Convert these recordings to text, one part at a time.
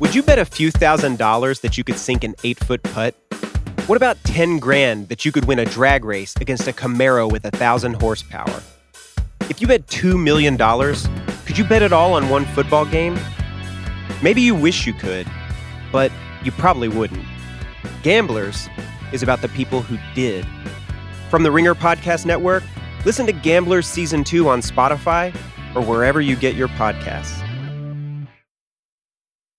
Would you bet a few thousand dollars that you could sink an eight foot putt? What about 10 grand that you could win a drag race against a Camaro with a thousand horsepower? If you bet $2 million, could you bet it all on one football game? Maybe you wish you could, but you probably wouldn't. Gamblers is about the people who did. From the Ringer Podcast Network, listen to Gamblers Season 2 on Spotify or wherever you get your podcasts.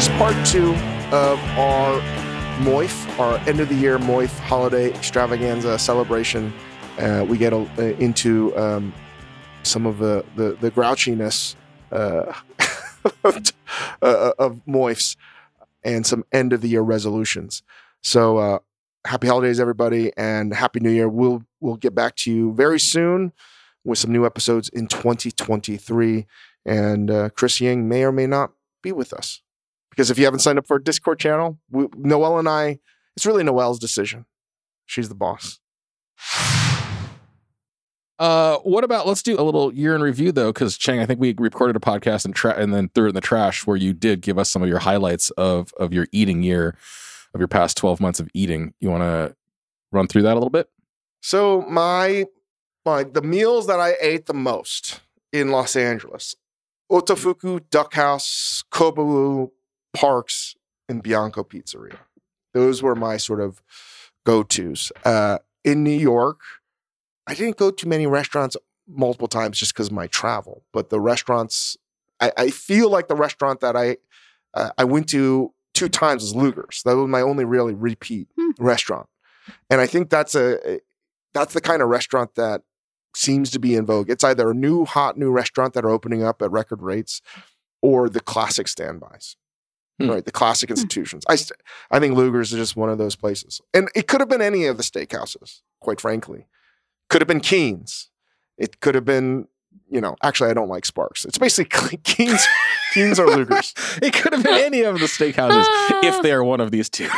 Here's part two of our Moif, our end of the year Moif holiday extravaganza celebration. Uh, we get uh, into um, some of the, the, the grouchiness uh, of, uh, of Moifs and some end of the year resolutions. So, uh, happy holidays, everybody, and happy new year. We'll, we'll get back to you very soon with some new episodes in 2023. And Chris Ying may or may not be with us because if you haven't signed up for a Discord channel, we, Noelle and I, it's really Noelle's decision. She's the boss. Uh, what about let's do a little year in review though, because Chang, I think we recorded a podcast and tra- and then threw it in the trash where you did give us some of your highlights of of your eating year, of your past twelve months of eating. You want to run through that a little bit? So my my the meals that I ate the most in Los Angeles: Otafuku, Duck House, Kobawoo, Parks, and Bianco Pizzeria. Those were my sort of go tos. Uh, in New York, I didn't go to many restaurants multiple times just because of my travel. But the restaurants, I, I feel like the restaurant that I uh, I went to two times was Luger's. That was my only really repeat Hmm. restaurant, and I think that's a that's the kind of restaurant that seems to be in vogue. It's either a new hot new restaurant that are opening up at record rates, or the classic standbys. Hmm. Right, the classic institutions. I st- I think Luger's is just one of those places, and it could have been any of the steakhouses. Quite frankly, could have been Keen's. It could have been, you know. Actually, I don't like Sparks. It's basically Keen's, Keen's or Luger's. it could have been any of the steakhouses if they're one of these two.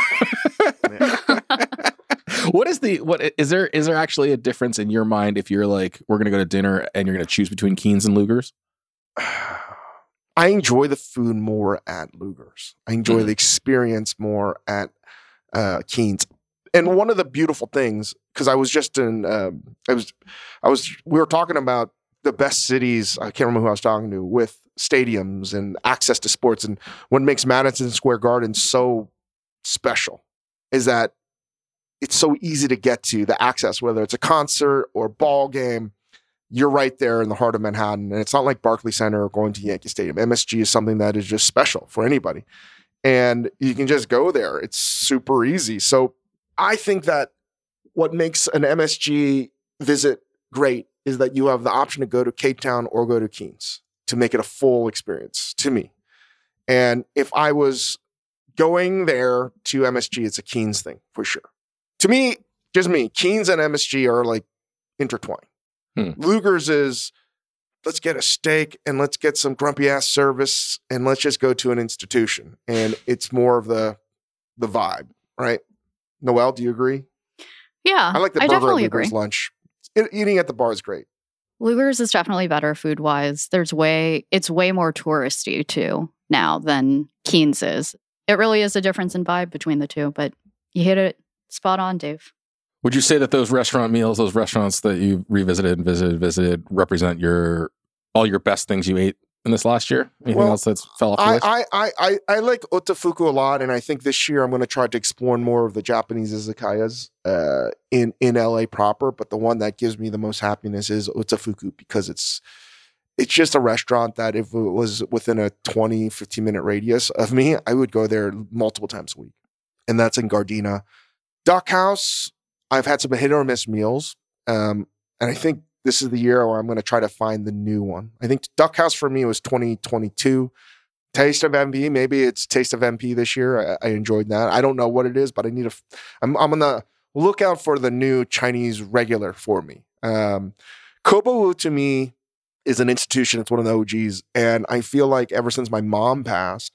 what is the what is there is there actually a difference in your mind if you're like we're gonna go to dinner and you're gonna choose between Keens and Luger's? I enjoy the food more at Luger's. I enjoy Mhm. the experience more at uh, Keen's. And one of the beautiful things, because I was just in, um, I was, I was, we were talking about the best cities. I can't remember who I was talking to with stadiums and access to sports. And what makes Madison Square Garden so special is that it's so easy to get to the access, whether it's a concert or ball game you're right there in the heart of Manhattan. And it's not like Barclays Center or going to Yankee Stadium. MSG is something that is just special for anybody. And you can just go there. It's super easy. So I think that what makes an MSG visit great is that you have the option to go to K-Town or go to Keens to make it a full experience to me. And if I was going there to MSG, it's a Keens thing for sure. To me, just me, Keens and MSG are like intertwined. Hmm. Luger's is let's get a steak and let's get some grumpy ass service and let's just go to an institution. And it's more of the the vibe, right? Noelle, do you agree? Yeah, I like the I burger at definitely agree. Luger's lunch. E- eating at the bar is great. Luger's is definitely better food wise. There's way it's way more touristy too now than Keen's is. It really is a difference in vibe between the two, but you hit it spot on, Dave. Would you say that those restaurant meals, those restaurants that you revisited and visited, visited, represent your all your best things you ate in this last year? Anything Well, else that's fell off I. I, I, I, I like otafuku a lot, and I think this year I'm going to try to explore more of the Japanese izakayas uh, in in LA proper. But the one that gives me the most happiness is otafuku because it's it's just a restaurant that if it was within a 20, 15 minute radius of me, I would go there multiple times a week. And that's in Gardena. Duck House, I've had some hit or miss meals. Um, and I think this is the year where I'm going to try to find the new one. I think Duck House for me was 2022. Taste of MP, maybe it's Taste of MP this year. I, I enjoyed that. I don't know what it is, but I need to. I'm, I'm gonna look out for the new Chinese regular for me. Um, Kobawoo to me is an institution. It's one of the OGs, and I feel like ever since my mom passed,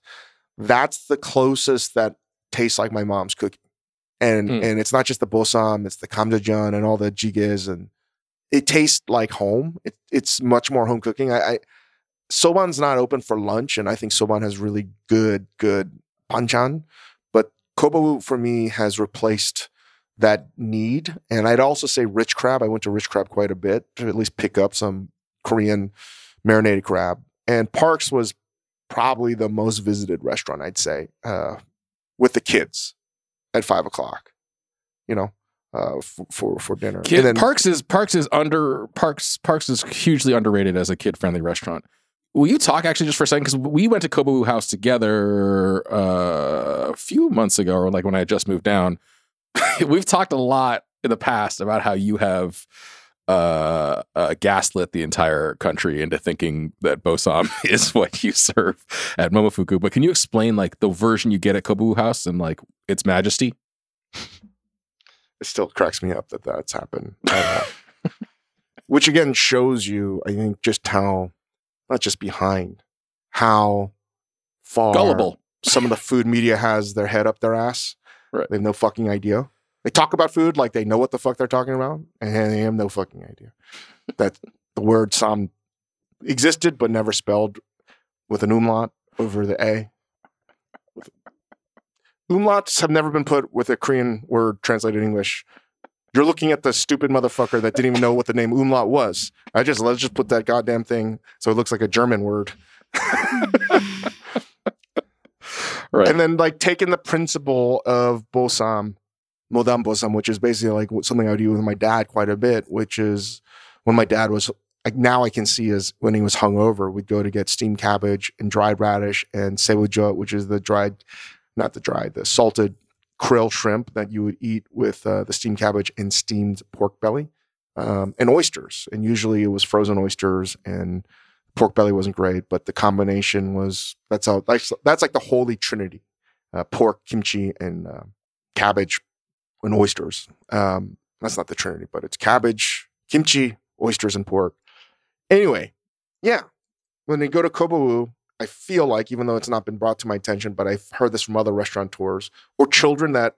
that's the closest that tastes like my mom's cooking. And Hmm. and it's not just the bosam, it's the kamjajang and all the jigas, and it tastes like home. It, it's much more home cooking. I, I Soban's not open for lunch, and I think Soban has really good, good panchan. But Kobawoo for me has replaced that need. And I'd also say Rich Crab. I went to Rich Crab quite a bit to at least pick up some Korean marinated crab. And Parks was probably the most visited restaurant, I'd say, uh, with the kids at five o'clock, you know, uh, for, for, for dinner. Kid, and then, Parks is Parks is under Parks Parks is hugely underrated as a kid friendly restaurant. Will you talk actually just for a second? Because we went to Kobawoo House together uh, a few months ago, or like when I had just moved down. We've talked a lot in the past about how you have uh, uh, gaslit the entire country into thinking that bosam is what you serve at Momofuku. But can you explain like the version you get at Kobawoo House and like its majesty? it still cracks me up that that's happened. all. Which again shows you, I think, just how not just behind, how far Gullible. some of the food media has their head up their ass. Right. They have no fucking idea. They talk about food like they know what the fuck they're talking about, and they have no fucking idea that the word "sam" existed but never spelled with an umlaut over the a. Umlauts have never been put with a Korean word translated English. You're looking at the stupid motherfucker that didn't even know what the name umlaut was. I just let's just put that goddamn thing so it looks like a German word. Right. And then like taking the principle of bosam, modam bosam, which is basically like something I would do with my dad quite a bit, which is when my dad was like now I can see is when he was hungover, we'd go to get steamed cabbage and dried radish and saeujeot, which is the dried, not the dried, the salted krill shrimp that you would eat with uh, the steamed cabbage and steamed pork belly um, and oysters. And usually it was frozen oysters and pork belly wasn't great, but the combination was that's how that's, that's like the holy trinity: uh, pork, kimchi, and uh, cabbage and oysters. Um, that's not the trinity, but it's cabbage, kimchi, oysters, and pork. Anyway, yeah, when they go to Kobawoo, I feel like even though it's not been brought to my attention, but I've heard this from other restaurateurs or children that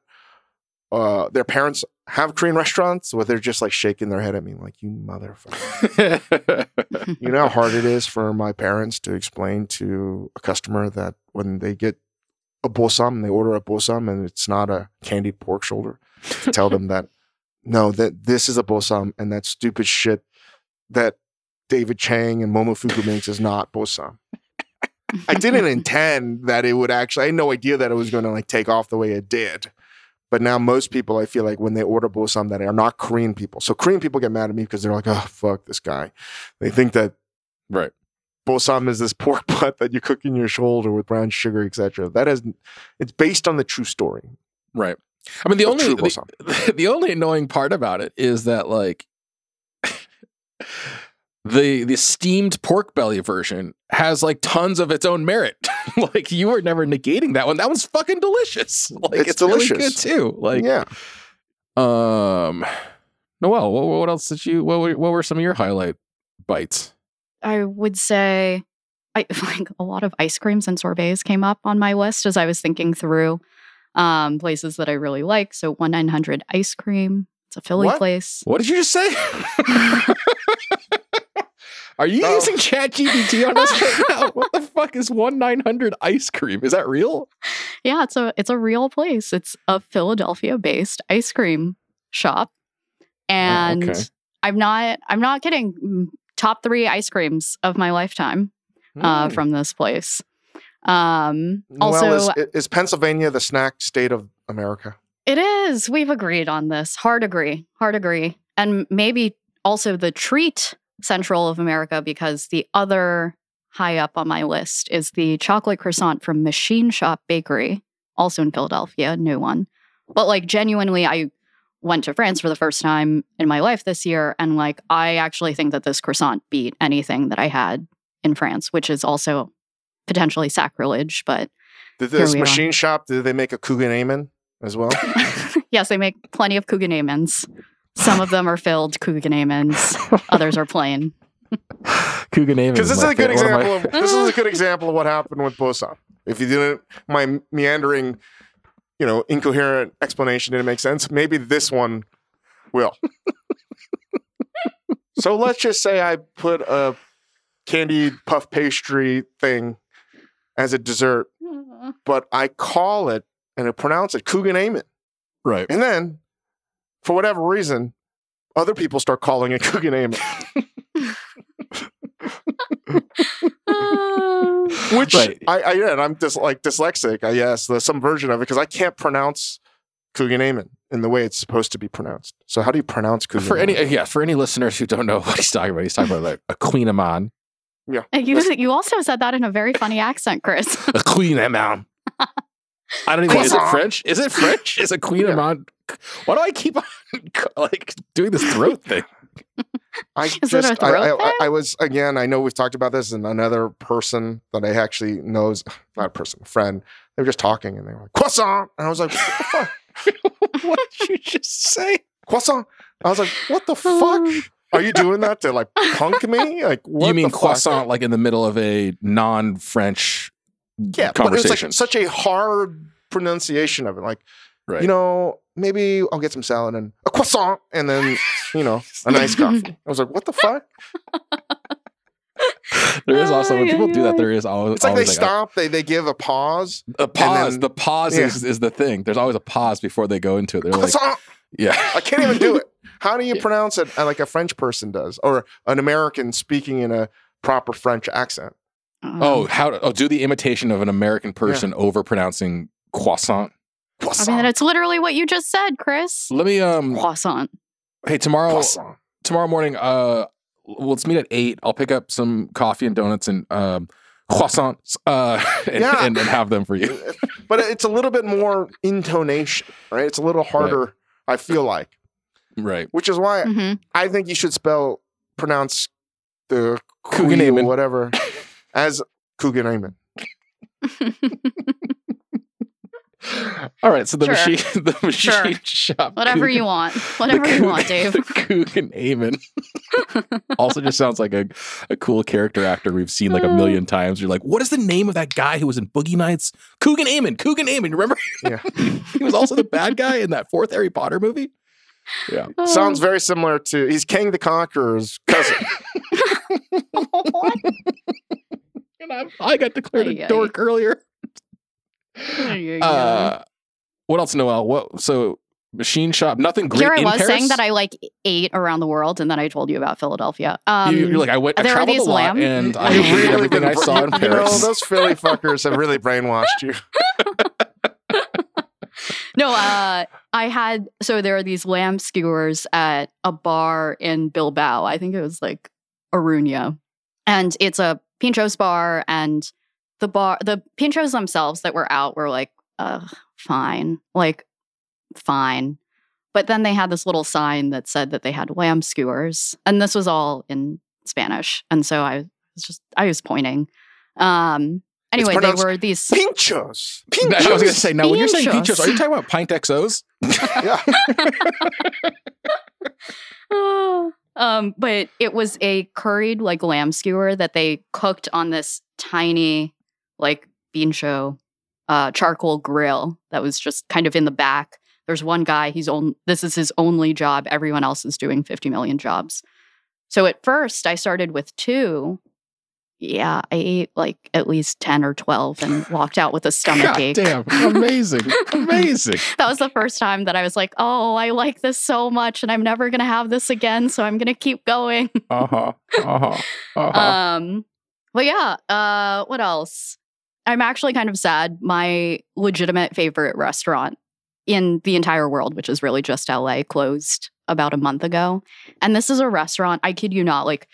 uh, their parents have Korean restaurants where they're just like shaking their head at me like, you motherfucker. You know how hard it is for my parents to explain to a customer that when they get a bosam, they order a bosam and it's not a candied pork shoulder, tell them that no, that this is a bosam and that stupid shit that David Chang and Momofuku makes is not bosam. I didn't intend that it would actually. I had no idea that it was going to like take off the way it did. But now most people, I feel like when they order bosam that are not Korean people. So Korean people get mad at me because they're like, "Oh fuck this guy." They think that right. bosam is this pork butt that you cook in your shoulder with brown sugar, etc. That is, it's based on the true story. Right. I mean, the only the, the only annoying part about it is that like the the steamed pork belly version has like tons of its own merit. like you were never negating that one. That one's fucking delicious. Like It's it's, really good delicious. too. Like yeah, um Noelle, what, what else did you what were, what were some of your highlight bites? I would say I like a lot of ice creams and sorbets came up on my list as I was thinking through um, places that I really like. So one nine hundred ice cream. It's a Philly What? place. What did you just say? Are you Oh. using ChatGPT on us right now? What the fuck is one nine hundred ice cream? Is that real? Yeah, it's a it's a real place. It's a Philadelphia based ice cream shop. and okay. I'm not I'm not kidding. Mm, Top three ice creams of my lifetime uh, Mm. from this place. Um, also, is, is Pennsylvania the snack state of America? it is. We've agreed on this. Hard agree. Hard agree. And maybe also the treat central of America because the other high up on my list is the chocolate croissant from Machine Shop Bakery, also in Philadelphia, new one. But like genuinely, I went to France for the first time in my life this year, and like I actually think that this croissant beat anything that I had in France, which is also potentially sacrilege, but Did Here this we are. machine shop, did they make a Kugenamen as well? yes, they make plenty of Kuganamens. Some of them are filled Kuganamens, others are plain. Kugan Because this is a good example of this is a good example of what happened with Bosam. If you didn't, my meandering, you know, incoherent explanation didn't make sense. Maybe this one will. so let's just say I put a candied puff pastry thing as a dessert, mm. but I call it and I pronounce it Kugenamen. Right. And then, for whatever reason, other people start calling it Kugenamen. Which Right. I, I yeah, and I'm just like dyslexic. I guess there's some version of it because I can't pronounce Kugenamen in the way it's supposed to be pronounced. So how do you pronounce Kugenamen? For any yeah, for any listeners who don't know what he's talking about, he's talking about like a queen amon. And you, you also said that in a very funny accent, Chris. A queen eh, amon. I don't even is it Croissant. French? Is it French? Is a queen Yeah. amon? Why do I keep on like doing this throat thing? I it a just I, throat I, I, thing? I was again. I know we've talked about this, and another person that I actually knows, not a person, a friend. They were just talking, and they were like croissant, and I was like, what the fuck? what did you just say? croissant. I was like, what the oh. fuck? Are you doing that to like punk me? Like, what you mean the fuck? croissant like in the middle of a non-French Yeah, but conversation? like such a hard pronunciation of it. Like, right. you know, maybe I'll get some salad and a croissant, and then you know, a nice coffee. I was like, what the fuck? there is also when people do that, there is always It's like they always stop, they they give a pause. a, pause. then- the pause yeah. is, is the thing. There's always a pause before they go into it. They're like, Croissant. yeah. I can't even do it. How do you Yeah. pronounce it uh, like a French person does, or an American speaking in a proper French accent? Oh, how? To, oh, do the imitation of an American person over pronouncing croissant. I mean, it's literally what you just said, Chris. Let me um. Croissant. Hey, tomorrow Croissant. tomorrow morning. Uh, well, let's meet at eight. I'll pick up some coffee and donuts and um croissants. Uh, and, Yeah. and, and have them for you. but it's a little bit more intonation, right? It's a little harder. I feel like, Right. which is why hmm I think you should spell pronounce the Kugenamen. Kugenamen whatever as Kugenamen. All right. So the Sure. machine, the machine shop, Whatever Kugan- you want. Whatever the you want, Kugan- Dave. The Coogan Amen. also just sounds like a, a cool character actor we've seen like a million times. You're like, what is the name of that guy who was in Boogie Nights? Coogan Amen. Coogan Amen. Remember? Yeah. he was also the bad guy in that fourth Harry Potter movie. Yeah. Sounds very similar to he's King the Conqueror's cousin. what? And I, I got declared Ay, a ay. dork earlier. Ay. Uh, what else, Noelle? What? So machine shop. Nothing great Here I in was Paris? saying that I like ate around the world, and then I told you about Philadelphia. Um, you, are like I went. I there are traveled these a lot, lamb- and I You've everything I saw in you know, Paris. those Philly fuckers have really brainwashed you. No, uh, I had so there are these lamb skewers at a bar in Bilbao. I think it was like Arunia, and it's a pinchos bar. And the bar, the pinchos themselves that were out were like, uh, fine, like fine. But then they had this little sign that said that they had lamb skewers, and this was all in Spanish. And so I was just I was pointing. Um, anyway, they were these. Pinchos. Pinchos. I was going to Pinchos. say now when you're saying Pinchos. pinchos, are you talking about pint XOs? yeah. um, but it was a curried like lamb skewer that they cooked on this tiny like bincho uh, charcoal grill that was just kind of in the back. There's one guy, he's on this is his only job. Everyone else is doing 50 million jobs. So at first I started with two, yeah, I ate like at least 10 or 12 and walked out with a stomach ache. damn. Amazing. Amazing. That was the first time that I was like, oh, I like this so much and I'm never going to have this again. So I'm going to keep going. Uh-huh. Uh-huh. Uh-huh. Um, but yeah, uh, what else? I'm actually kind of sad. My legitimate favorite restaurant in the entire world, which is really just LA, closed about a month ago. And this is a restaurant, I kid you not, like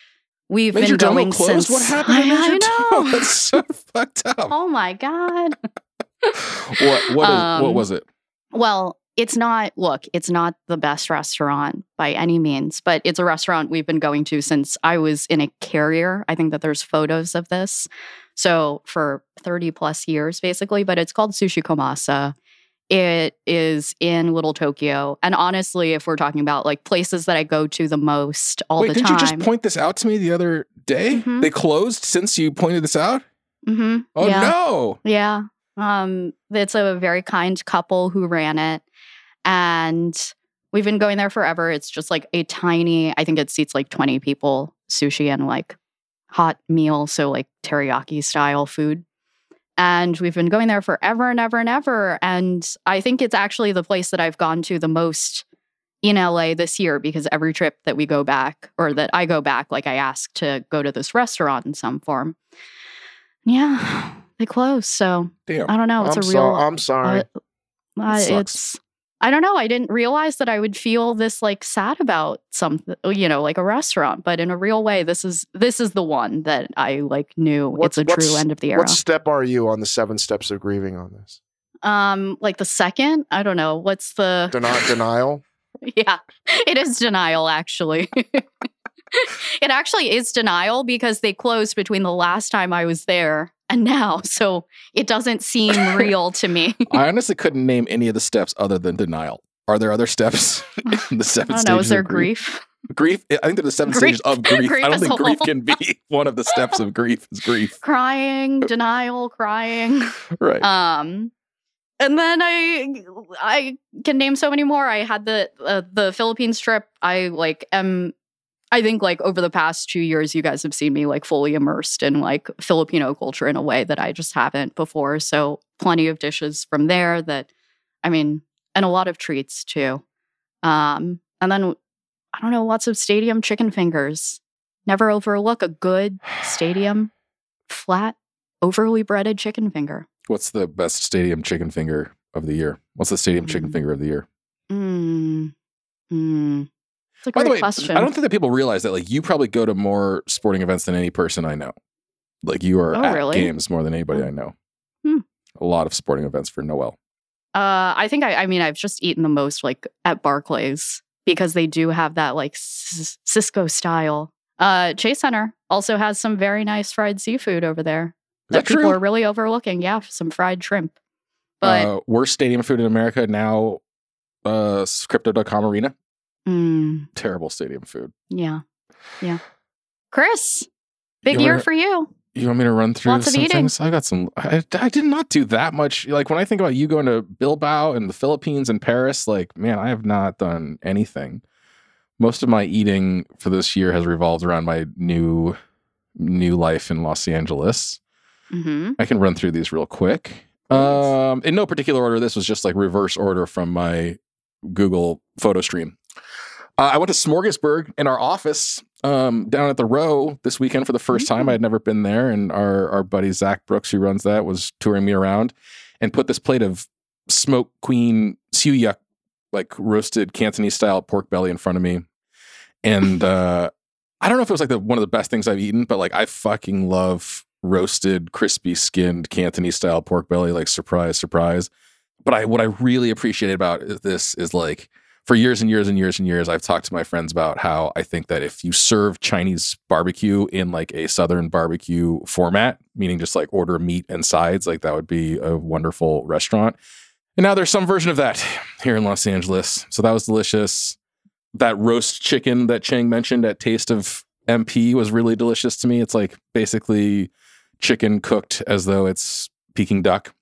we've Major been Domo going closed? since What happened to I, I Major Domo? know. That's so fucked up. oh my god. What what is, what Um, was it? Well, it's not, look, it's not the best restaurant by any means, but it's a restaurant we've been going to since I was in a carrier. I think that there's photos of this. So for 30 plus years, basically, but it's called Sushi Komasa. It is in Little Tokyo. And honestly, if we're talking about like places that I go to the most all Wait, the didn't time. you just point this out to me the other day? Mhm. They closed since you pointed this out? hmm Oh yeah. no. Yeah. Um, it's a very kind couple who ran it. And we've been going there forever. It's just like a tiny, I think it seats like 20 people, sushi and like hot meal. So like teriyaki style food. And we've been going there forever and ever and ever. And I think it's actually the place that I've gone to the most in LA this year because every trip that we go back or that I go back, like I ask to go to this restaurant in some form. Yeah, they close. So Damn. I don't know. It's I'm, a so- real. I'm sorry. uh, uh, sucks. it's. I don't know. I didn't realize that I would feel this like sad about something, you know, like a restaurant. But in a real way, this is this is the one that I like knew What's- it's a true end of the era. what step are you on the seven steps of grieving on this? Um, like the second, I don't know. What's the? Deni- denial. Yeah, it is denial. Actually, it actually is denial because they closed between the last time I was there and now, so it doesn't seem real to me. I honestly couldn't name any of the steps other than denial. Are there other steps in the I seven don't stages? know. Is there of grief? grief? Grief. I think there are the seven Grief- stages of grief. grief I don't think grief whole. can be one of the steps of grief. Is grief, Crying, denial, crying. right? Um, and then I I can name so many more. I had the uh, the Philippines trip. I like am. I think like over the past two years, you guys have seen me like fully immersed in like Filipino culture in a way that I just haven't before. So plenty of dishes from there that, I mean, and a lot of treats too. Um, and then I don't know, lots of stadium chicken fingers. Never overlook a good stadium flat, overly breaded chicken finger. What's the best stadium chicken finger of the year? What's the stadium chicken Mm. finger of the year? Mm. Mm. It's a By great the way, question. I don't think that people realize that like you probably go to more sporting events than any person I know. Like you are Oh, at really? games more than anybody I know. Hmm. A lot of sporting events for Noelle. uh, I think I, I mean, I've just eaten the most like at Barclays because they do have that like S- Cisco style. Uh, Chase Center also has some very nice fried seafood over there Is that people true? are really overlooking. Yeah, some fried shrimp. But uh, worst stadium food in America now. Uh, Crypto.com Arena. Mm, Terrible stadium food. yeah, yeah. Chris, big year for you. You want me to run through Lots some things? I got some. I, I did not do that much. Like when I think about you going to Bilbao and the Philippines and Paris, like man, I have not done anything. Most of my eating for this year has revolved around my new new life in Los Angeles. hmm I can run through these real quick. Um, in no particular order. This was just like reverse order from my Google photo stream. Uh, I went to Smorgasburg in our office um, down at the row this weekend for the first time. Mm. I had never been there, and our our buddy Zach Brooks, who runs that, was touring me around and put this plate of smoke queen siu yuk, like roasted Cantonese style pork belly in front of me. And uh, I don't know if it was like the one of the best things I've eaten, but like I fucking love roasted, crispy skinned Cantonese style pork belly. Like surprise, surprise. But I what I really appreciated about this is like for years and years and years and years, I've talked to my friends about how I think that if you serve Chinese barbecue in like a Southern barbecue format, meaning just like order meat and sides, like that would be a wonderful restaurant. And now there's some version of that here in Los Angeles. So that was delicious. That roast chicken that Chang mentioned at Taste of MP was really delicious to me. It's like basically chicken cooked as though it's Peking duck.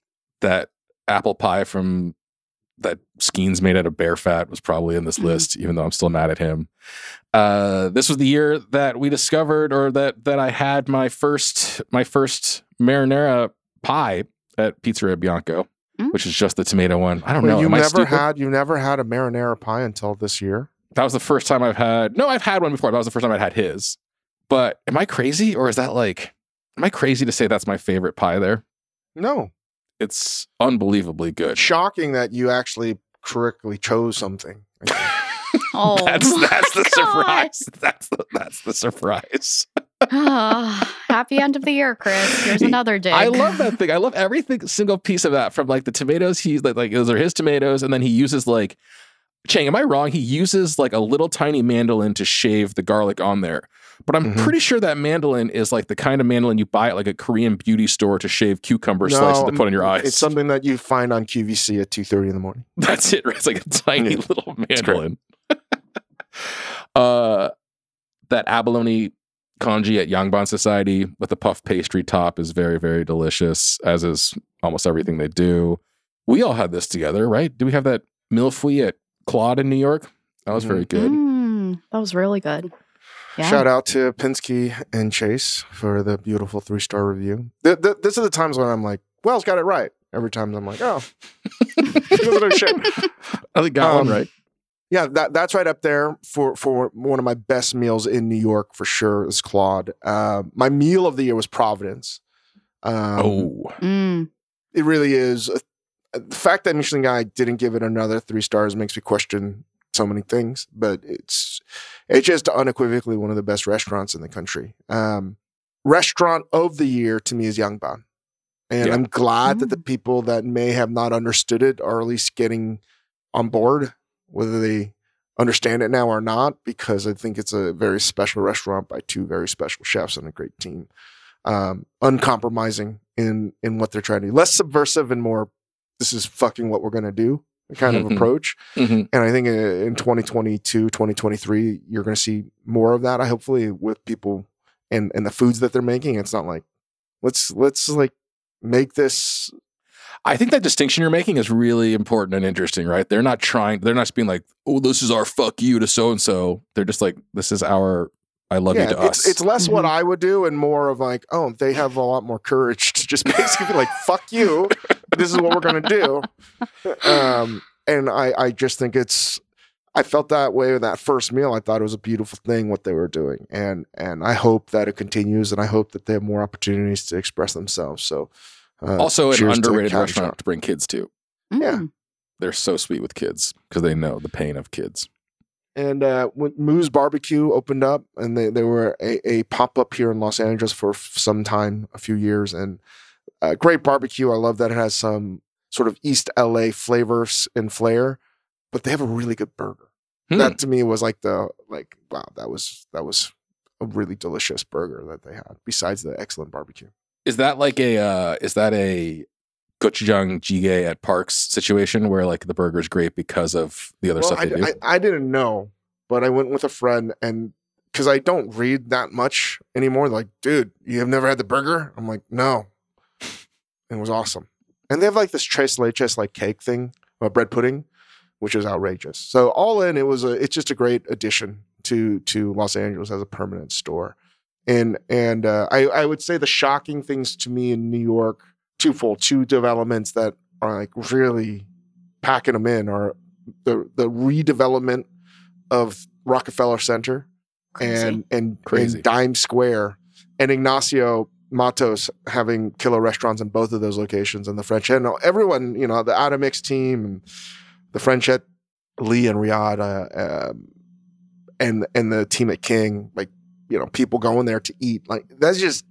That apple pie from that Skeens made out of bear fat was probably in this Mhm. list, even though I'm still mad at him. Uh, this was the year that we discovered, or that that I had my first my first marinara pie at Pizzeria Bianco, Mm. which is just the tomato one. I don't Wait, know. you Am never had you never had a marinara pie until this year. That was the first time I've had. No, I've had one before. That was the first time I'd had his. But am I crazy, or is that like? Am I crazy to say that's my favorite pie? There, No, it's unbelievably good. shocking that you actually correctly chose something. Oh, that's that's the God. surprise. That's the that's the surprise. Ah, happy end of the year, Chris. Here's another dig. I love that thing. I love every single piece of that from like the tomatoes. He's like, like those are his tomatoes, and then he uses like Chang. Am I wrong? He uses like a little tiny mandolin to shave the garlic on there. But I'm Mhm. pretty sure that mandolin is like the kind of mandolin you buy at like a Korean beauty store to shave cucumber slices to put on your eyes. It's something that you find on QVC at two thirty in the morning. That's it. Right? It's like a tiny Yeah. little mandolin. uh, that abalone congee at Yangban Society with the puff pastry top is very, very delicious, as is almost everything they do. We all had this together, right? Do we have that mille-feuille at Claud in New York? That was very good. Mm, that was really good. Yeah. Shout out to Pinsky and Chase for the beautiful three star review. Th- th- this are the times when I'm like, Wells got it right. Every time I'm like, oh, he doesn't know shit. I think got Um, one right. Yeah, that that's right up there for for one of my best meals in New York for sure. Is Claude. Uh, my meal of the year was Providence. Um, oh, Mm, it really is. Uh, the fact that Michelin Guide didn't give it another three stars makes me question so many things, but it's it's just unequivocally one of the best restaurants in the country. Um, restaurant of the year to me is Yangban, and Yeah. I'm glad that the people that may have not understood it are at least getting on board, whether they understand it now or not, because I think it's a very special restaurant by two very special chefs and a great team. Um, uncompromising in in what they're trying to do, less subversive and more. This is fucking what we're gonna do kind of approach. Mhm. And I think in, in 2022, 2023, you're going to see more of that. I hopefully with people and and the foods that they're making. It's not like let's let's like make this. I think that distinction you're making is really important and interesting, right? They're not trying, they're not just being like, oh, this is our fuck you to so and so. They're just like, this is our I love yeah, you to it's us. it's less what Mhm. I would do and more of like, oh, they have a lot more courage to just basically be like, fuck you. This is what we're gonna do. Um, and I I just think it's. I felt that way with that first meal. I thought it was a beautiful thing what they were doing, and and I hope that it continues, and I hope that they have more opportunities to express themselves. So, uh, also an cheers to underrated restaurant Shop. to bring kids to. Yeah. mm. They're so sweet with kids because they know the pain of kids. And uh, when Moo's Barbecue opened up, and they, they were a, a pop up here in Los Angeles for some time, a few years, and uh, great barbecue. I love that it has some sort of East LA flavors and flair, but they have a really good burger. Hmm. That to me was like the like wow, that was that was a really delicious burger that they had. Besides the excellent barbecue. Is that like a uh, is that a gochujang jjigae at Parks situation where like the burger's great because of the other Well, stuff I, they do? I, I didn't know, but I went with a friend and because I don't read that much anymore. Like, dude, you have never had the burger? I'm like, no. It was awesome. And they have like this tres leches like cake thing, uh, bread pudding, which is outrageous. So all in, it was a it's just a great addition to to Los Angeles as a permanent store. And and uh, I I would say the shocking things to me in New York twofold, two developments that are like really packing them in are the the redevelopment of Rockefeller Center Crazy. and and, Crazy. and Dime Square and Ignacio Mattos having killer restaurants in both of those locations and the French and everyone you know the Atomix team and the French at Lee and Riyadh uh, um, and and the team at King like you know people going there to eat like that's just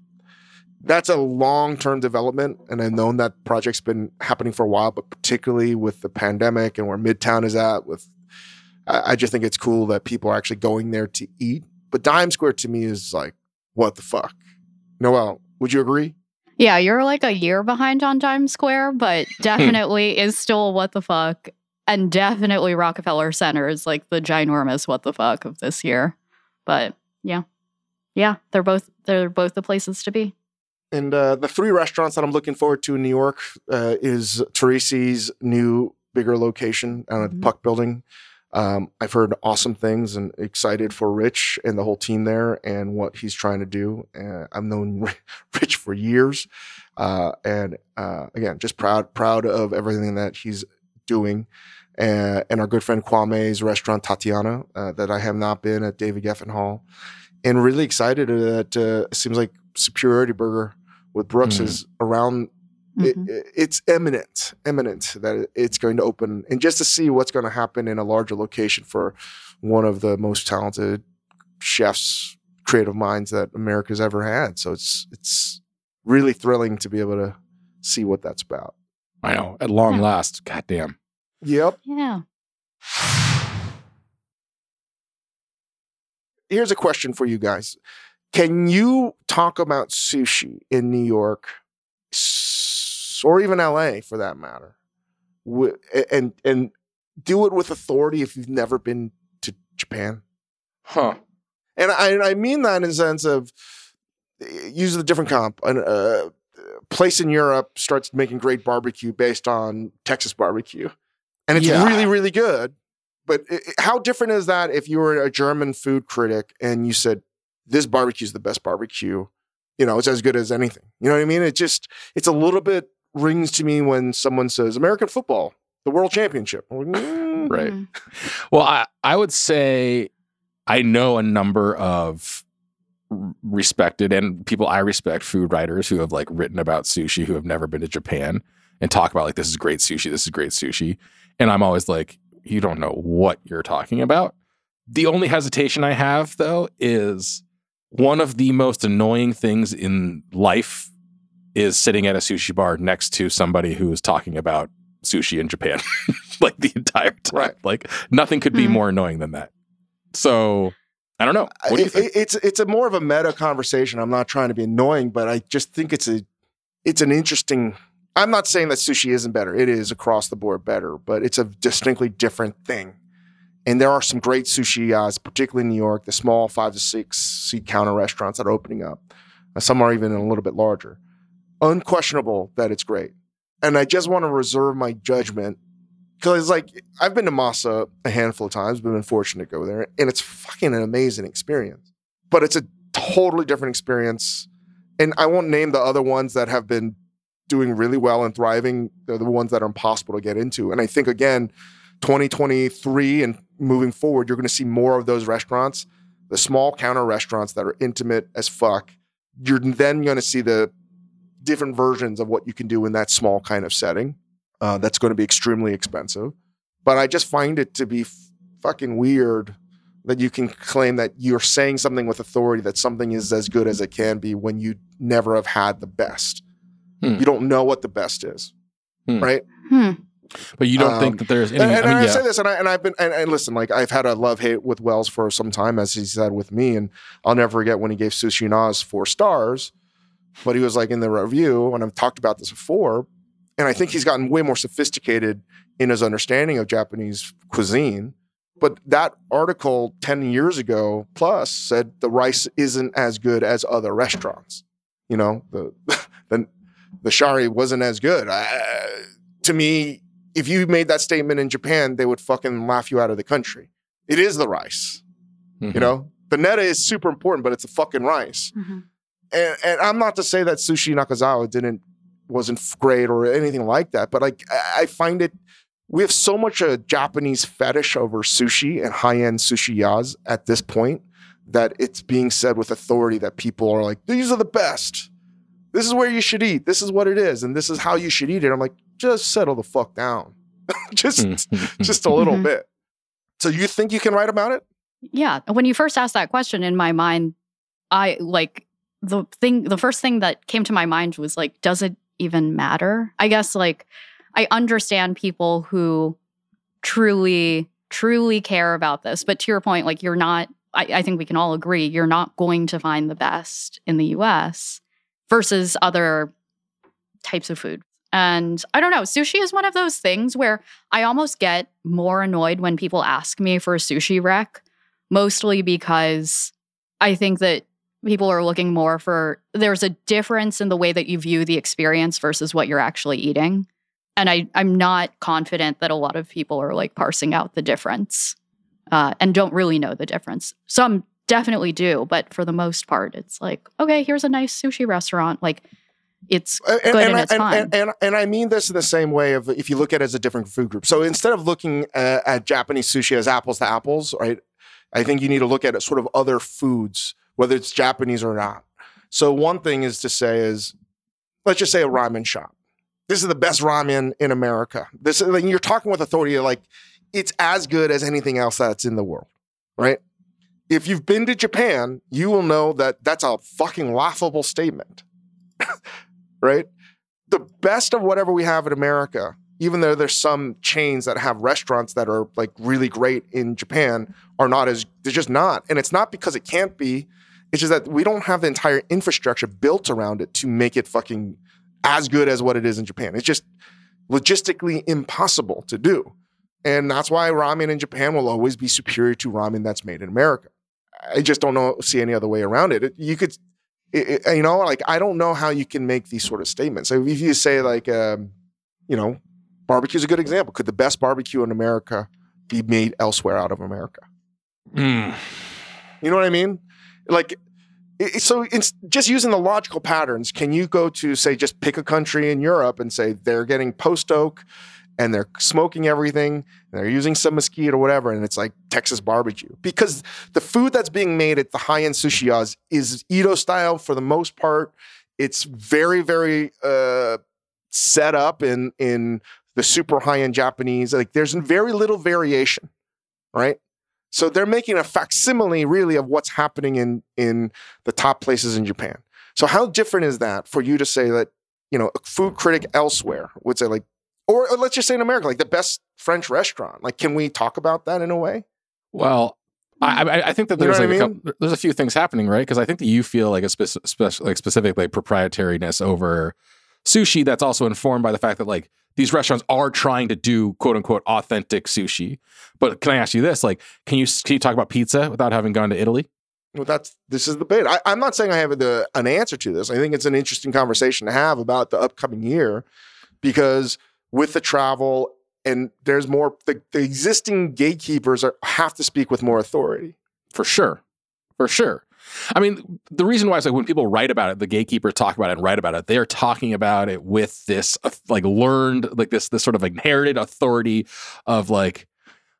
that's a long term development and I've known that project's been happening for a while but particularly with the pandemic and where Midtown is at with I, I just think it's cool that people are actually going there to eat. But Dime Square to me is like what the fuck? Noelle would you agree Yeah, you're like a year behind on Dime Square, but definitely is still what the fuck. And definitely Rockefeller Center is like the ginormous what the fuck of this year. But yeah. Yeah, they're both they're both the places to be. And uh, the three restaurants that I'm looking forward to in New York uh, is Torrisi's new bigger location down at the Mhm. Puck Building. Um, I've heard awesome things and excited for Rich and the whole team there and what he's trying to do. Uh, I've known Rich for years, uh, and uh, again, just proud proud of everything that he's doing. Uh, and our good friend Kwame's restaurant Tatiana, uh, that I have not been at David Geffen Hall, and really excited that uh, it seems like Superiority Burger with Brooks Mhm. is around it, Mhm. it- it's imminent, imminent that it's going to open, and just to see what's going to happen in a larger location for one of the most talented chefs, creative minds that America's ever had. So it's it's really thrilling to be able to see what that's about. I know. At long Yeah. last, goddamn. Yep. Yeah. Here's a question for you guys: Can you talk about sushi in New York, or even LA for that matter, and and do it with authority if you've never been to Japan? Huh. And I, I mean that in the sense of uh, use a different comp. An, uh, place in Europe starts making great barbecue based on Texas barbecue, and it's Yeah. really, really good. But i- i- how different is that if you were a German food critic and you said this barbecue is the best barbecue? You know, it's as good as anything. You know what I mean? It just it's a little bit rings to me when someone says American football, the world championship. I'm like, mm, Right. Mhm. Well, I, I would say I know a number of respected and people I respect food writers who have like written about sushi who have never been to Japan and talk about like this is great sushi, this is great sushi. And I'm always like, you don't know what you're talking about. The only hesitation I have though is one of the most annoying things in life is sitting at a sushi bar next to somebody who is talking about sushi in Japan like the entire time. Right. Like nothing could be Mhm. more annoying than that. So I don't know. What do you think? it- it's it's a more of a meta conversation. I'm not trying to be annoying, but I just think it's a it's an interesting. I'm not saying that sushi isn't better. It is across the board better, but it's a distinctly different thing. And there are some great sushi, uh, particularly in New York, the small five to six seat counter restaurants that are opening up. Uh, Some are even a little bit larger. Unquestionable that it's great. And I just want to reserve my judgment because like I've been to Masa a handful of times, been fortunate to go there, and it's fucking an amazing experience. But it's a totally different experience. And I won't name the other ones that have been doing really well and thriving. They're the ones that are impossible to get into. And I think again, 2023 and moving forward, you're going to see more of those restaurants, the small counter restaurants that are intimate as fuck. You're then going to see the different versions of what you can do in that small kind of setting. Uh, that's going to be extremely expensive. But I just find it to be f- fucking weird that you can claim that you're saying something with authority that something is as good as it can be when you never have had the best. Hmm. You don't know what the best is, Hmm. right? Hmm. But you don't Um, think that there's any. And, and I mean, I yeah. say this, and, I, and I've been, and, and listen, like I've had a love hate with Wells for some time, as he said with me, and I'll never forget when he gave Sushi Nas four stars, but he was like in the review, and I've talked about this before, and I think he's gotten way more sophisticated in his understanding of Japanese cuisine. But that article 10 years ago plus said the rice isn't as good as other restaurants. You know, the the, the shari wasn't as good. I, to me, if you made that statement in Japan, they would fucking laugh you out of the country. It is the rice. Mhm. You know, the neta is super important, but it's a fucking rice. Mhm. And, and I'm not to say that sushi Nakazawa didn't wasn't great or anything like that, but like I I find it we have so much a Japanese fetish over sushi and high end sushi yas at this point that it's being said with authority that people are like these are the best. This is where you should eat. This is what it is, and this is how you should eat it. I'm like, just settle the fuck down, just Mhm. just a little Mhm. bit. So you think you can write about it? Yeah. When you first asked that question in my mind, I like the thing, the first thing that came to my mind was like, does it even matter? I guess like I understand people who truly, truly care about this. But to your point, like you're not, I, I think we can all agree, you're not going to find the best in the US versus other types of food. And I don't know, sushi is one of those things where I almost get more annoyed when people ask me for a sushi rec mostly because I think that people are looking more for there's a difference in the way that you view the experience versus what you're actually eating. and I, I'm not confident that a lot of people are like parsing out the difference uh, and don't really know the difference. Some definitely do, but for the most part, it's like, okay, here's a nice sushi restaurant. Like, it's good and, and I, it's and, fine. and, and, and I mean this in the same way of if you look at it as a different food group. So instead of looking uh, at Japanese sushi as apples to apples, right? I think you need to look at it sort of other foods, whether it's Japanese or not. So one thing is to say is, let's just say a ramen shop. This is the best ramen in America. This is like you're talking with authority, like it's as good as anything else that's in the world, right? If you've been to Japan, you will know that that's a fucking laughable statement right? The best of whatever we have in America, even though there's some chains that have restaurants that are like really great in Japan, are not as they're just not. And it's not because it can't be. It's just that we don't have the entire infrastructure built around it to make it fucking as good as what it is in Japan. It's just logistically impossible to do. And that's why ramen in Japan will always be superior to ramen that's made in America. I just don't know see any other way around it. you could it, it, you know, like I don't know how you can make these sort of statements. So if you say like, um, you know, barbecue is a good example. Could the best barbecue in America be made elsewhere out of America? Mm. You know what I mean? Like, so it's just using the logical patterns. Can you go to say just pick a country in Europe and say they're getting post oak and they're smoking everything and they're using some mesquite or whatever, and it's like Texas barbecue. Because the food that's being made at the high end sushiyas is Edo style for the most part. It's very, very uh, set up in in the super high end Japanese. Like there's very little variation, right? So they're making a facsimile really of what's happening in in the top places in Japan. So how different is that for you to say that you know a food critic elsewhere would say like or, or let's just say in America, like the best French restaurant. Like, can we talk about that in a way? Well, I, I, think that You know there's like I a couple, there's a few things happening, right? Because I think that you feel like a spec- spec- like specific like proprietariness over sushi that's also informed by the fact that like these restaurants are trying to do quote unquote authentic sushi. But can I ask you this? Like, can you can you talk about pizza without having gone to Italy? Well, that's this is the bit. I, I'm not saying I have the, an answer to this. I think it's an interesting conversation to have about the upcoming year because with the travel and there's more the, the existing gatekeepers are, have to speak with more authority. For sure, for sure. I mean, the reason why is like when people write about it, the gatekeepers talk about it and write about it. They are talking about it with this like learned, like this this sort of inherited authority of like.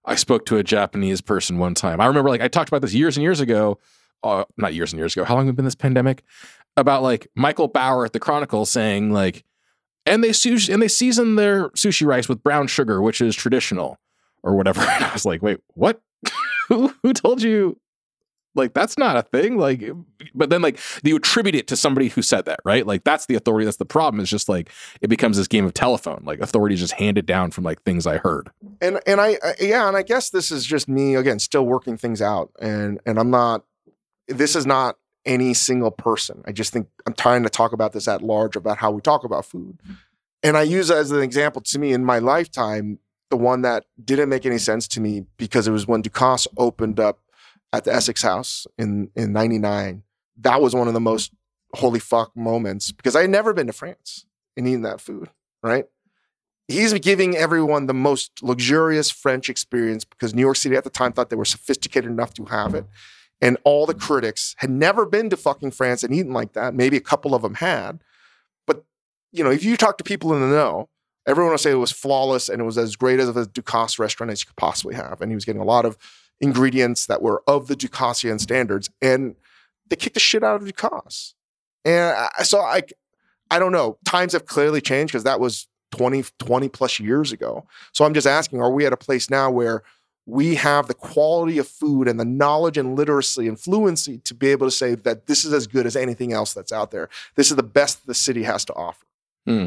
I spoke to a Japanese person one time. I remember like I talked about this years and years ago. Uh, not years and years ago. How long have been this pandemic? About like Michael Bauer at the Chronicle saying like, and they and they season their sushi rice with brown sugar, which is traditional or whatever. And I was like, wait, what? who who told you like that's not a thing like but then like you attribute it to somebody who said that right like that's the authority that's the problem it's just like it becomes this game of telephone like authority is just handed down from like things i heard and and I, I yeah, and I guess this is just me again, still working things out, and and I'm not. This is not any single person. I just think I'm trying to talk about this at large about how we talk about food, and I use as an example to me in my lifetime the one that didn't make any sense to me because it was when Ducasse opened up at the Essex House in in '99. That was one of the most holy fuck moments because I had never been to France and eaten that food. Right he's giving everyone the most luxurious French experience because New York City at the time thought they were sophisticated enough to have it. And all the critics had never been to fucking France and eaten like that. Maybe a couple of them had. But, you know, if you talk to people in the know, everyone will say it was flawless and it was as great as a Ducasse restaurant as you could possibly have. And he was getting a lot of ingredients that were of the Ducassian standards. And they kicked the shit out of Ducasse. And I, so I, I don't know. Times have clearly changed because that was 20, 20 plus years ago. So I'm just asking, are we at a place now where we have the quality of food and the knowledge and literacy and fluency to be able to say that this is as good as anything else that's out there. This is the best the city has to offer. Hmm.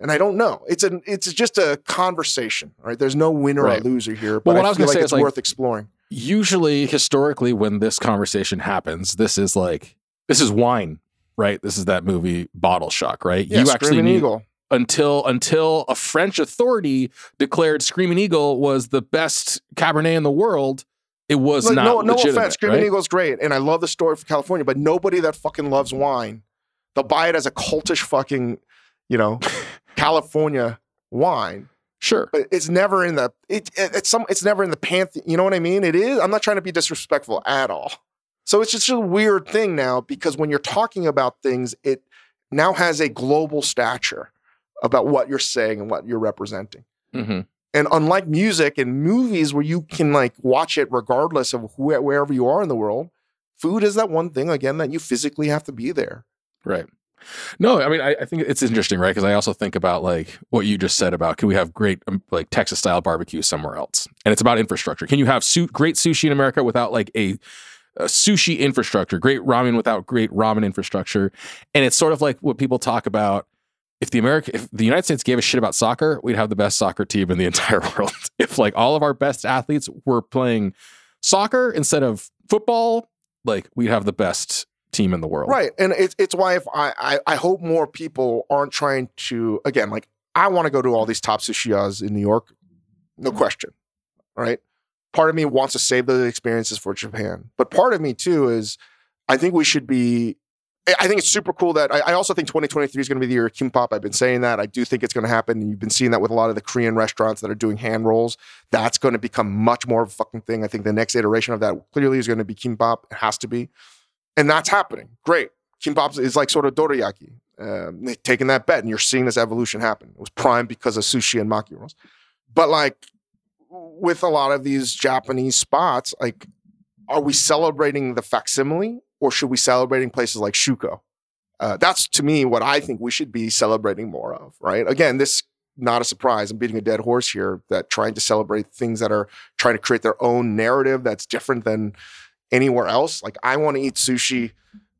And I don't know. It's an it's just a conversation, right? There's no winner Right. or loser here, Well, but what I I was feel like say it's like, worth exploring. Usually historically when this conversation happens this is like this is wine right this is that movie bottle shock right Yeah, you actually Screaming need, Eagle. until until a French authority declared Screaming Eagle was the best Cabernet in the world, it was Like, not no, no offense, Screaming right? Eagle's great, and I love the story for California, but nobody that fucking loves wine, they'll buy it as a cultish fucking, you know, California wine, Sure. but it's never in the it, it- it's some it's never in the pantheon. You know what I mean? It is. I'm not trying to be disrespectful at all. So it's just a weird thing now because when you're talking about things, it now has a global stature about what you're saying and what you're representing. hmm And unlike music and movies where you can like watch it regardless of wh- wherever you are in the world, food is that one thing again that you physically have to be there. Right. No, I mean, I, I think it's interesting, right? Because I also think about like what you just said about can we have great um, like Texas style barbecue somewhere else? And it's about infrastructure. Can you have su- great sushi in America without like a, sushi infrastructure? Great ramen without great ramen infrastructure? And it's sort of like what people talk about. If the America, if the United States gave a shit about soccer, we'd have the best soccer team in the entire world. if like all of our best athletes were playing soccer instead of football, like we'd have the best team in the world. Right. And it's it's why if I, I I hope more people aren't trying to again, like I want to go to all these top sushiyas in New York. No mm-hmm. question. Right. Part of me wants to save the experiences for Japan. But part of me too is I think we should be I- I think it's super cool that I, I also think 2023 is going to be the year of kimbap. I've been saying that. I do think it's going to happen. You've been seeing that with a lot of the Korean restaurants that are doing hand rolls. That's going to become much more of a fucking thing. I think the next iteration of that clearly is going to be kimbap. It has to be. And that's happening. Great. Kimbap is like sort of dorayaki. Um, they've that bet, and you're seeing this evolution happen. It was prime because of sushi and maki rolls. But like with a lot of these Japanese spots, like, are we celebrating the facsimile or should we celebrating places like Shuko? Uh, that's to me what I think we should be celebrating more of, right? Again, this not a surprise. I'm beating a dead horse here that trying to celebrate things that are trying to create their own narrative that's different than anywhere else. Like I want to eat sushi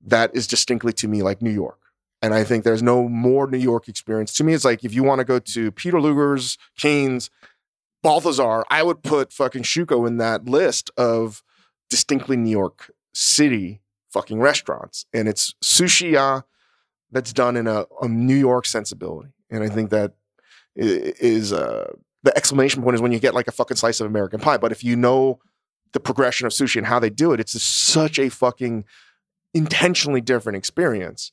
that is distinctly to me like New York. And I think there's no more New York experience. To me, it's like if you want to go to Peter Luger's, Keens, Balthazar, I would put fucking Shuko in that list of distinctly New York City fucking restaurants. And it's sushiya that's done in a, a New York sensibility. And I think that is uh, the exclamation point is when you get like a fucking slice of American pie. But if you know the progression of sushi and how they do it, it's such a fucking intentionally different experience.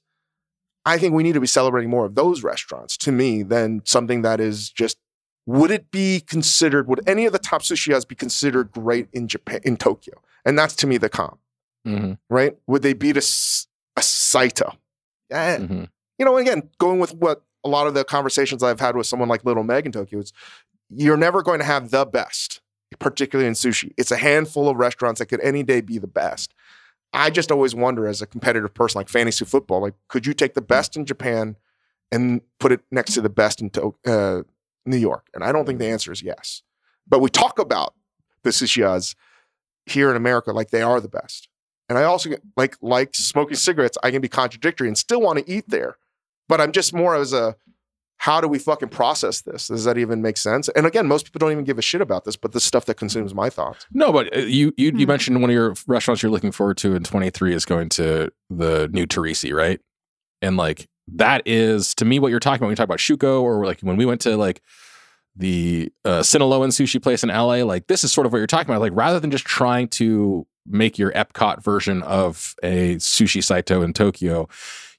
I think we need to be celebrating more of those restaurants to me than something that is just. Would it be considered? Would any of the top sushiyas be considered great in Japan, in Tokyo? And that's to me the comp, hmm right? Would they beat a, a Saito? Eh, hmm you know, again, going with what a lot of the conversations I've had with someone like Little Meg in Tokyo, it's you're never going to have the best, particularly in sushi. It's a handful of restaurants that could any day be the best. I just always wonder, as a competitive person, like fantasy football, like could you take the best in Japan and put it next to the best in uh, New York? And I don't think the answer is yes. But we talk about the sushiyas here in America like they are the best. And I also like like smoking cigarettes. I can be contradictory and still want to eat there, but I'm just more as a how do we fucking process this? Does that even make sense? And again, most people don't even give a shit about this, but the stuff that consumes my thoughts. No, but uh, you you, you Hmm. mentioned one of your restaurants you're looking forward to in 23 is going to the new Torrisi, right? And like that is to me what you're talking about when you talk about Shuko or like when we went to like the uh, Sinaloan sushi place in LA, like this is sort of what you're talking about. Like rather than just trying to make your Epcot version of a sushi Saito in Tokyo,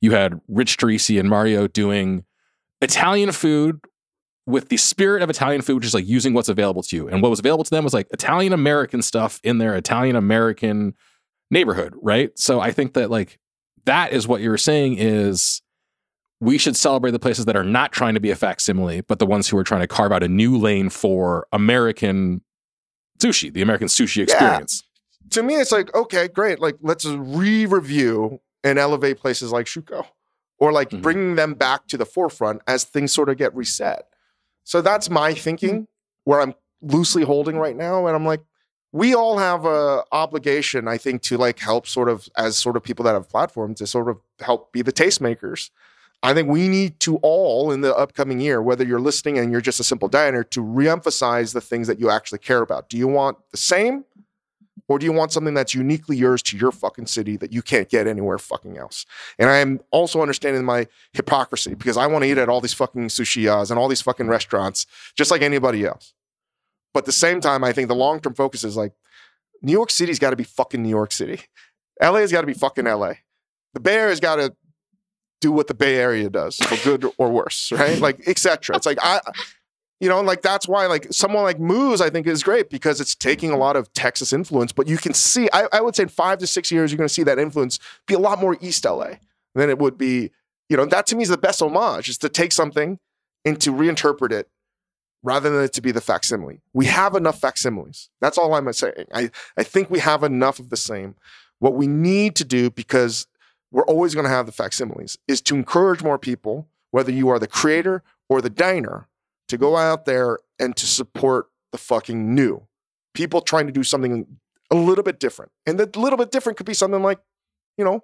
you had Rich Torrisi and Mario doing Italian food with the spirit of Italian food, which is like using what's available to you. And what was available to them was like Italian American stuff in their Italian American neighborhood, right? So I think that like that is what you were saying is we should celebrate the places that are not trying to be a facsimile, but the ones who are trying to carve out a new lane for American sushi, the American sushi experience. To me, it's like okay, great. Like let's re-review and elevate places like Shuko, or like Mhm. bringing them back to the forefront as things sort of get reset. So that's my thinking, where I'm loosely holding right now, and I'm like, we all have a obligation, I think, to like help sort of as sort of people that have platforms to sort of help be the tastemakers. I think we need to all in the upcoming year, whether you're listening and you're just a simple diner, to reemphasize the things that you actually care about. Do you want the same? Or do you want something that's uniquely yours to your fucking city that you can't get anywhere fucking else? And I am also understanding my hypocrisy because I want to eat at all these fucking sushiyas and all these fucking restaurants, just like anybody else. But at the same time, I think the long term focus is like New York City's got to be fucking New York City. LA's got to be fucking LA. The Bay Area's got to do what the Bay Area does for good or worse, right? Like, etc. It's like I You know, like that's why like someone like Moo's, I think is great because it's taking a lot of Texas influence, but you can see, I, I would say in five to six years, you're gonna see that influence be a lot more East LA than it would be, you know, that to me is the best homage, is to take something and to reinterpret it rather than it to be the facsimile. We have enough facsimiles. That's all I'm saying. I, I think we have enough of the same. What we need to do, because we're always going to have the facsimiles, is to encourage more people, whether you are the creator or the diner, to go out there and to support the fucking new. People trying to do something a little bit different. And the little bit different could be something like, you know,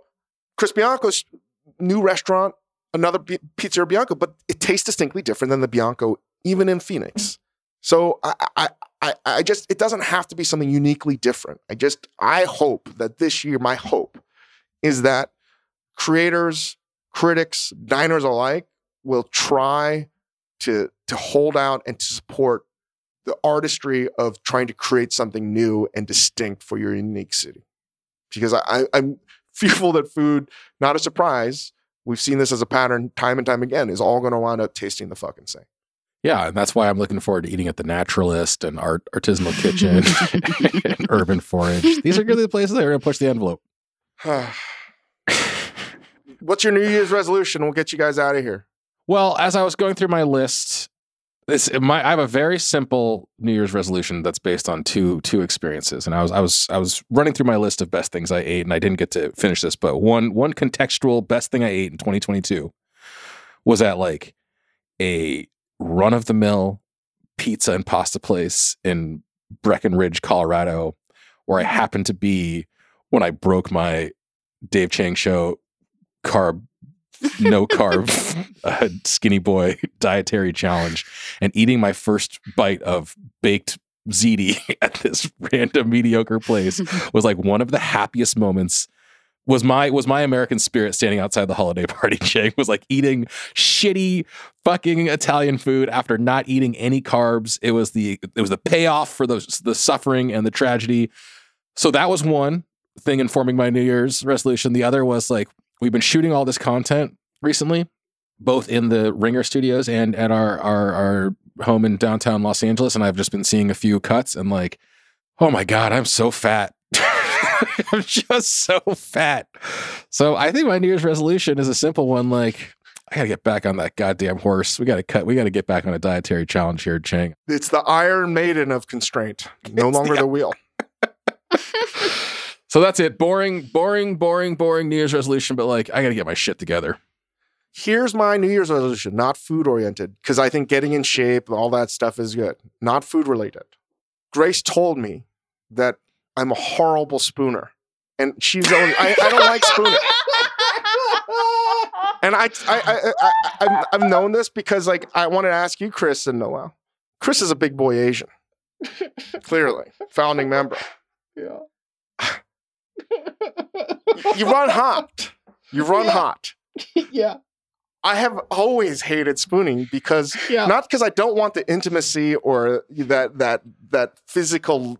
Chris Bianco's new restaurant, another P- Pizzeria Bianco, but it tastes distinctly different than the Bianco, even in Phoenix. So I, I, I, I just, it doesn't have to be something uniquely different. I just, I hope that this year, my hope is that creators, critics, diners alike will try to, to hold out and to support the artistry of trying to create something new and distinct for your unique city. Because I, I, I'm fearful that food, not a surprise, we've seen this as a pattern time and time again, is all going to wind up tasting the fucking same. Yeah, and that's why I'm looking forward to eating at the Naturalist and Art Artisanal Kitchen and Urban Forage. These are going to be the places that are going to push the envelope. What's your New Year's resolution? We'll get you guys out of here. Well, as I was going through my list, this my I have a very simple New Year's resolution that's based on two two experiences, and I was I was I was running through my list of best things I ate, and I didn't get to finish this, but one one contextual best thing I ate in 2022 was at like a run of the mill pizza and pasta place in Breckenridge, Colorado, where I happened to be when I broke my Dave Chang show carb no carb uh, skinny boy dietary challenge and eating my first bite of baked ziti at this random mediocre place was like one of the happiest moments was my was my American spirit standing outside the holiday party. Chang was like eating shitty fucking Italian food after not eating any carbs. It was the it was the payoff for the the suffering and the tragedy. So that was one thing informing my New Year's resolution. The other was like we've been shooting all this content recently, both in the Ringer studios and at our our our home in downtown Los Angeles, and I've just been seeing a few cuts and like, oh my god, I'm so fat. I'm just so fat. So I think my New Year's resolution is a simple one. Like, I gotta get back on that goddamn horse. We gotta cut. We gotta get back on a dietary challenge here, Chang. It's the Iron Maiden of constraint, no It's longer the- the wheel. So that's it. Boring, boring, boring, boring New Year's resolution. But like, I gotta get my shit together. Here's my New Year's resolution, not food oriented, because I think getting in shape, all that stuff is good, not food related. Grace told me that I'm a horrible spooner, and she's only, I, I don't like spooning. And I, I, I, I, I, I've known this because, like, I wanted to ask you, Chris and Noelle. Chris is a big boy Asian, clearly, founding member. Yeah. You run hot. You run hot. yeah. I have always hated spooning because Yeah. not because I don't want the intimacy or that that that physical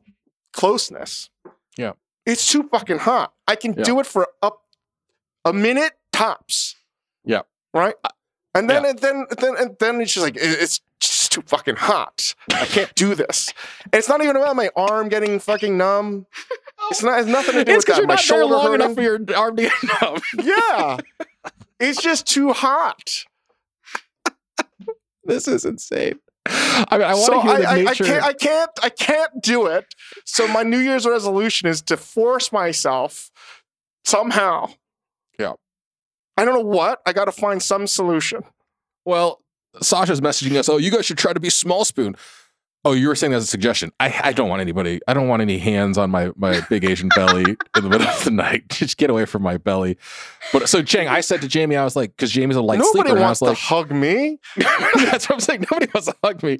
closeness. Yeah. It's too fucking hot. I can Yeah. do it for up a minute tops. Yeah. Right? And then Yeah. and then then and then it's just like it's just too fucking hot. I can't do this. And it's not even about my arm getting fucking numb. It's not it's nothing to do It's with that. you're My not shoulder long enough for your arm to get numb. Yeah. It's just too hot. this is insane. I mean, I want so to hear I, the I, I nature. can't I can't I can't do it. So my New Year's resolution is to force myself somehow. Yeah. I don't know what. I got to find some solution. well, Sasha's messaging us. Oh, you guys should try to be small spoon. Oh, you were saying that's a suggestion. I, I don't want anybody. I don't want any hands on my my big Asian belly in the middle of the night. Just get away from my belly. But so Chang, I said to Jamie, I was like, because Jamie's a light Nobody sleeper, and I wants was to hug me. That's what I'm saying. Nobody wants to hug me.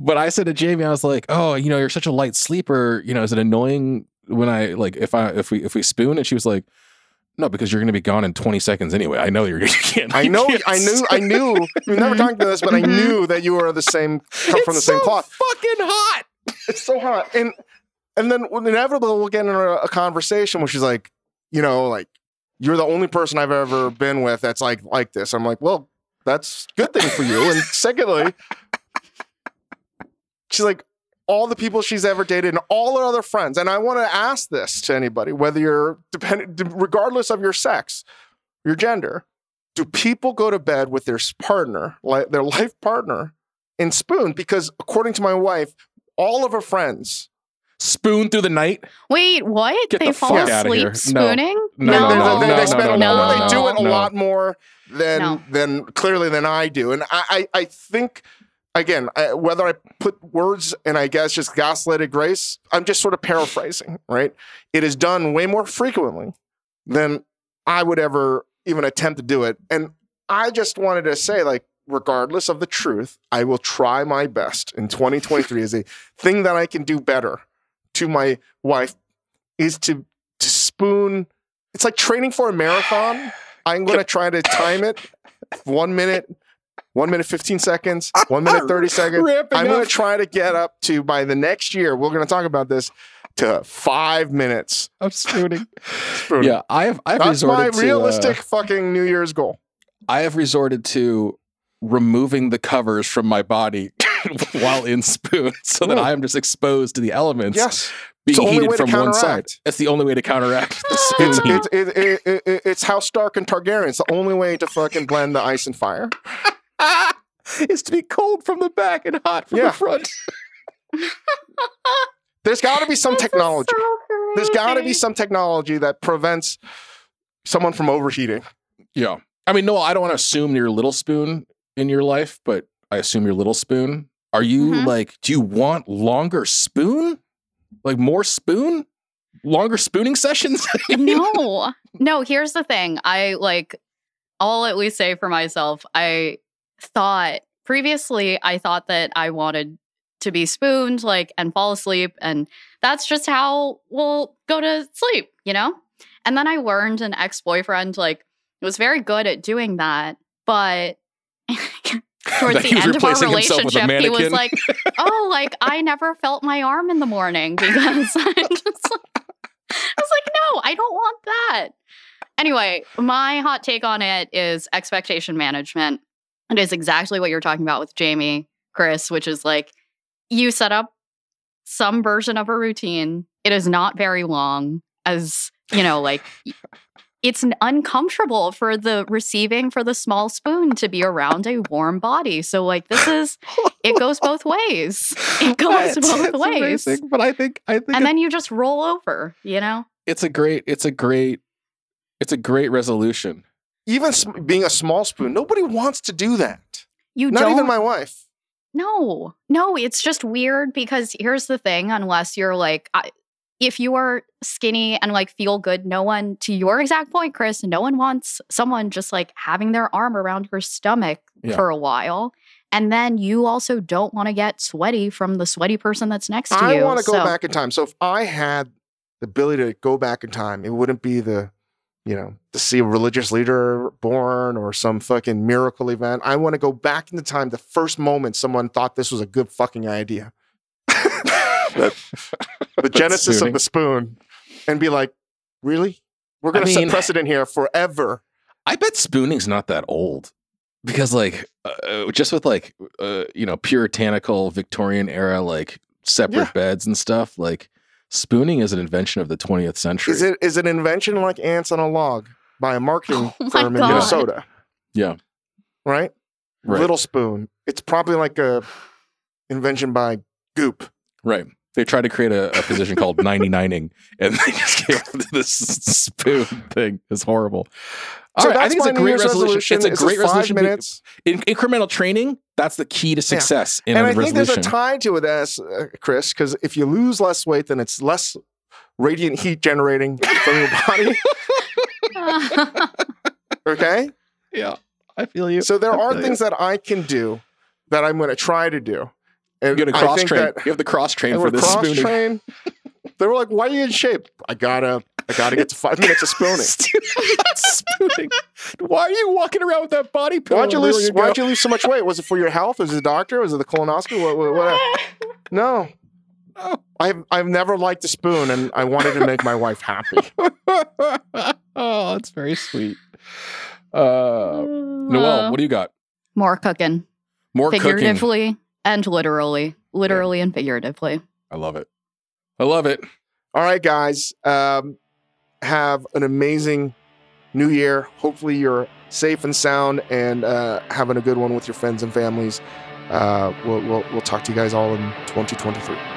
But I said to Jamie, I was like, "Oh, you know, you're such a light sleeper. You know, is it annoying when I like if I if we if we spoon?" And she was like, "No, because you're going to be gone in 20 seconds anyway. I know you're you can't. I know. I knew. I knew. We've never talked about this, but I mm-hmm. knew that you were the same. Come from the It's same so cloth. Fucking hot. It's so hot, and and then inevitably we'll get in a, a conversation where she's like, you know, like you're the only person I've ever been with that's like like this. I'm like, well, that's good thing for you. And secondly, She's like all the people she's ever dated and all her other friends. And I want to ask this to anybody, whether you're dependent, regardless of your sex, your gender, do people go to bed with their partner, like their life partner, in spoon? Because according to my wife, all of her friends, Spoon through the night. Wait, what? Get they the fall asleep here. No. spooning? No, they, no, no, they- no, they spend no, no, they do it a lot more than No. than clearly than I do, and I I, I think. Again, I, whether I put words and I guess just gaslighted grace, I'm just sort of paraphrasing, right? It is done way more frequently than I would ever even attempt to do it. And I just wanted to say, like, regardless of the truth, I will try my best in 2023 as a thing that I can do better to my wife is to to spoon. It's like training for a marathon. I'm going to try to time it one minute, one minute 15 seconds, one minute 30 seconds. Ramping I'm going to try to get up to by the next year. We're going to talk about this to five minutes. I'm spooning. Spooning. yeah, I have. I've That's my resorted to, uh, realistic fucking New Year's goal. I have resorted to removing the covers from my body while in spoon, so that Mm. I am just exposed to the elements Yes. being the only heated way to from one side. counteract. That's the only way to counteract the It's, spoon heat. it's, it, it, it, it, it's House Stark and Targaryen. It's the only way to fucking blend the ice and fire. is to be cold from the back and hot from Yeah. the front. There's got to be some This technology. so There's got to be some technology that prevents someone from overheating. Yeah. I mean, no, I don't want to assume you're little spoon in your life, but I assume you're little spoon. Are you Mhm. like, do you want longer spoon? Like more spoon? Longer spooning sessions? no, no. Here's the thing. I like. I'll at least say for myself. I thought previously. I thought that I wanted to be spooned, like, and fall asleep, and that's just how we'll go to sleep, you know. And then I learned an ex boyfriend like was very good at doing that, but. Towards the end of our replacing himself with a relationship, he was like, "Oh, like I never felt my arm in the morning because I just like, I was like, no, I don't want that. Anyway, my hot take on it is expectation management. It is exactly what you're talking about with Jamie, Chris, which is like you set up some version of a routine. It is not very long, as you know, like it's uncomfortable for the receiving for the small spoon to be around a warm body. So, like, this is it goes both ways. It goes It's- both it's ways. amazing, but I think I think And then you just roll over, you know? it's a great it's a great it's a great resolution. Even s- being a small spoon, nobody wants to do that. You Not don't even my wife. No, no, it's just weird because here's the thing unless you're like, I, if you are skinny and like feel good, no one, to your exact point, Chris, no one wants someone just like having their arm around your stomach Yeah. for a while. And then you also don't want to get sweaty from the sweaty person that's next to I you. I want to go So- back in time. So if I had the ability to go back in time, it wouldn't be the, you know, to see a religious leader born or some fucking miracle event. I want to go back in the time, the first moment someone thought this was a good fucking idea. the genesis of the spoon, and be like, really? We're gonna set mean- precedent here forever. I bet spooning's not that old because, like, uh, just with like, uh, you know, puritanical Victorian era, like separate Yeah. beds and stuff, like spooning is an invention of the 20th century. Is it is it an invention like ants on a log by a marketing Oh my firm in God. Minnesota? Yeah. Right? Right. Little spoon. It's probably like a invention by Goop. Right. They tried to create a, a position called 99ing, and they just came up with this spoon thing. It's horrible. All so right, I that's think it's my a great Year's resolution. It's a It's great five resolution. minutes. In, incremental training, that's the key to success in and a I think there's a tie to it, as uh, Chris, because if you lose less weight, then it's less radiant heat generating from your body. Okay, yeah, I feel you. so there I are feel things that I can do that I'm going to try to do. And You got to cross train. that You have the cross train and for we're this cross spooning. train. They were like, "Why are you in shape?" I gotta, I gotta get to five minutes of spooning. spooning. Why are you walking around with that body pillow? Why'd you lose? go? Why'd you lose so much weight? Was it for your health? Was it the doctor? Was it the colonoscopy? What? what, what no, Oh. I've I've never liked a spoon, and I wanted to make my wife happy. oh, that's very sweet. Uh, Noelle, what do you got? More cooking, More cooking. And literally. literally and figuratively. I love it. I love it. All right, guys. Um, have an amazing new year. Hopefully, you're safe and sound and uh, having a good one with your friends and families. Uh, we'll, we'll, we'll talk to you guys all in 2023.